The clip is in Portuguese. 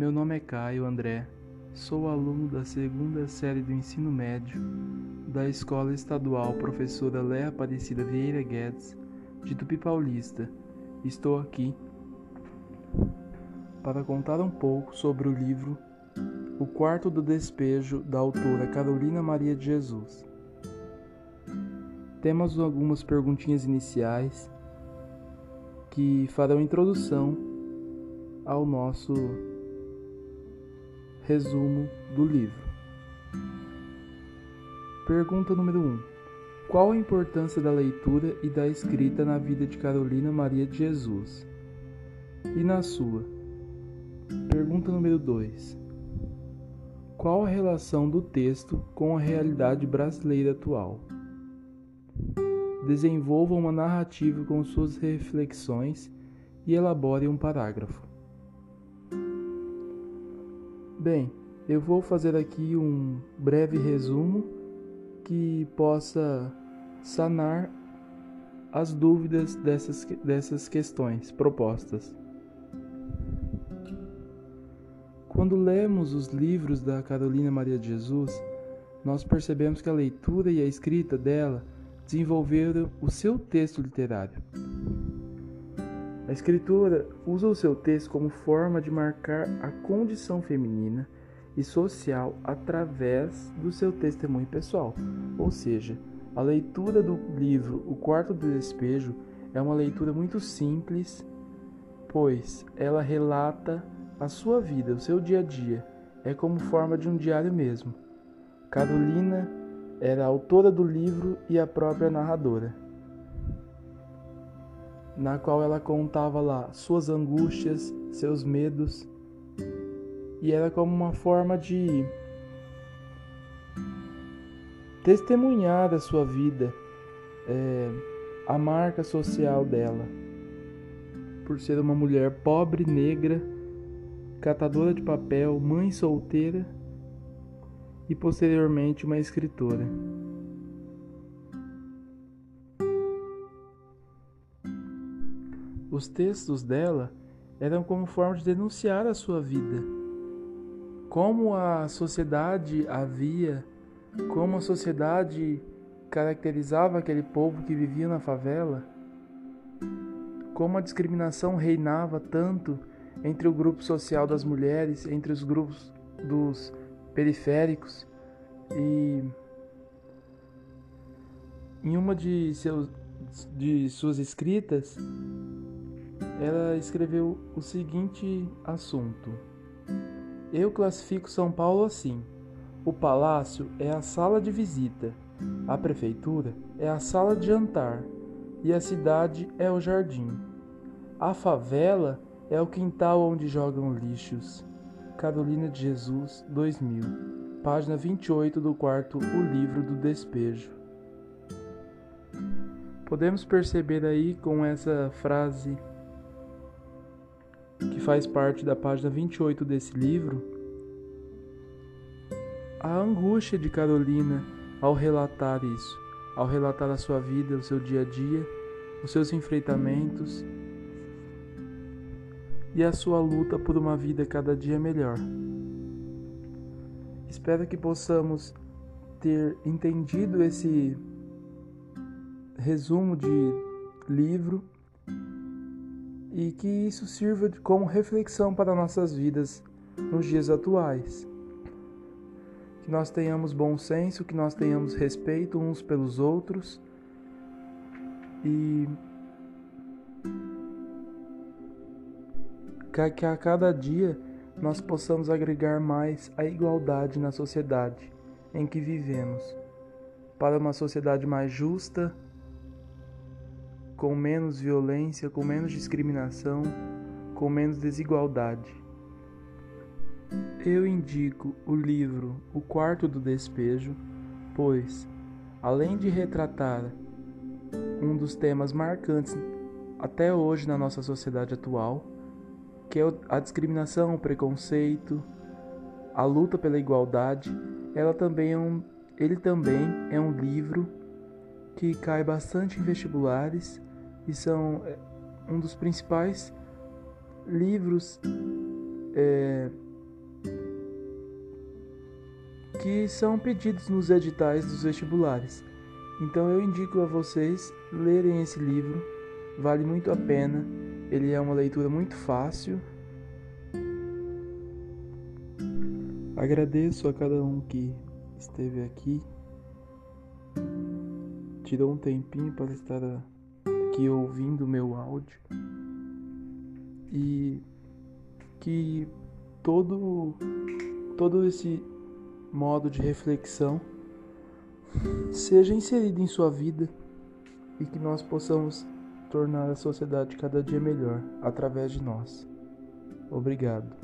Meu nome é Caio André, sou aluno da segunda série do ensino médio da Escola Estadual Professora Léa Aparecida Vieira Guedes, de Tupi Paulista. Estou aqui para contar um pouco sobre o livro O Quarto do Despejo, da autora Carolina Maria de Jesus. Temos algumas perguntinhas iniciais que farão introdução ao nosso resumo do livro. Pergunta número 1. Qual a importância da leitura e da escrita na vida de Carolina Maria de Jesus? E na sua? Pergunta número 2. Qual a relação do texto com a realidade brasileira atual? Desenvolva uma narrativa com suas reflexões e elabore um parágrafo. Bem, eu vou fazer aqui um breve resumo que possa sanar as dúvidas dessas, dessas questões propostas. Quando lemos os livros da Carolina Maria de Jesus, nós percebemos que a leitura e a escrita dela desenvolveram o seu texto literário. A escritura usa o seu texto como forma de marcar a condição feminina e social através do seu testemunho pessoal. Ou seja, a leitura do livro O Quarto do Despejo é uma leitura muito simples, pois ela relata a sua vida, o seu dia a dia. É como forma de um diário mesmo. Carolina era autora do livro e a própria narradora na qual ela contava lá suas angústias, seus medos, e era como uma forma de testemunhar a sua vida, é, a marca social dela, por ser uma mulher pobre, negra, catadora de papel, mãe solteira e posteriormente uma escritora. Os textos dela eram como forma de denunciar a sua vida. Como a sociedade havia, como a sociedade caracterizava aquele povo que vivia na favela, como a discriminação reinava tanto entre o grupo social das mulheres, entre os grupos dos periféricos e em uma de, seus, de suas escritas ela escreveu o seguinte assunto: Eu classifico São Paulo assim. O palácio é a sala de visita, a prefeitura é a sala de jantar e a cidade é o jardim. A favela é o quintal onde jogam lixos. Carolina de Jesus, 2000, página 28 do quarto O Livro do Despejo. Podemos perceber aí com essa frase que faz parte da página 28 desse livro, a angústia de Carolina ao relatar isso, ao relatar a sua vida, o seu dia a dia, os seus enfrentamentos e a sua luta por uma vida cada dia melhor. Espero que possamos ter entendido esse resumo de livro e que isso sirva como reflexão para nossas vidas nos dias atuais. Que nós tenhamos bom senso, que nós tenhamos respeito uns pelos outros e que a cada dia nós possamos agregar mais a igualdade na sociedade em que vivemos, para uma sociedade mais justa, com menos violência, com menos discriminação, com menos desigualdade. Eu indico o livro O Quarto do Despejo, pois, além de retratar um dos temas marcantes até hoje na nossa sociedade atual, que é a discriminação, o preconceito, a luta pela igualdade, ela também é um, ele também é um livro que cai bastante em vestibulares e são é, um dos principais livros é, que são pedidos nos editais dos vestibulares. Então eu indico a vocês lerem esse livro, vale muito a pena. Ele é uma leitura muito fácil. Agradeço a cada um que esteve aqui, tirou um tempinho para estar aqui ouvindo meu áudio e que todo todo esse modo de reflexão seja inserido em sua vida e que nós possamos tornar a sociedade cada dia melhor através de nós. Obrigado.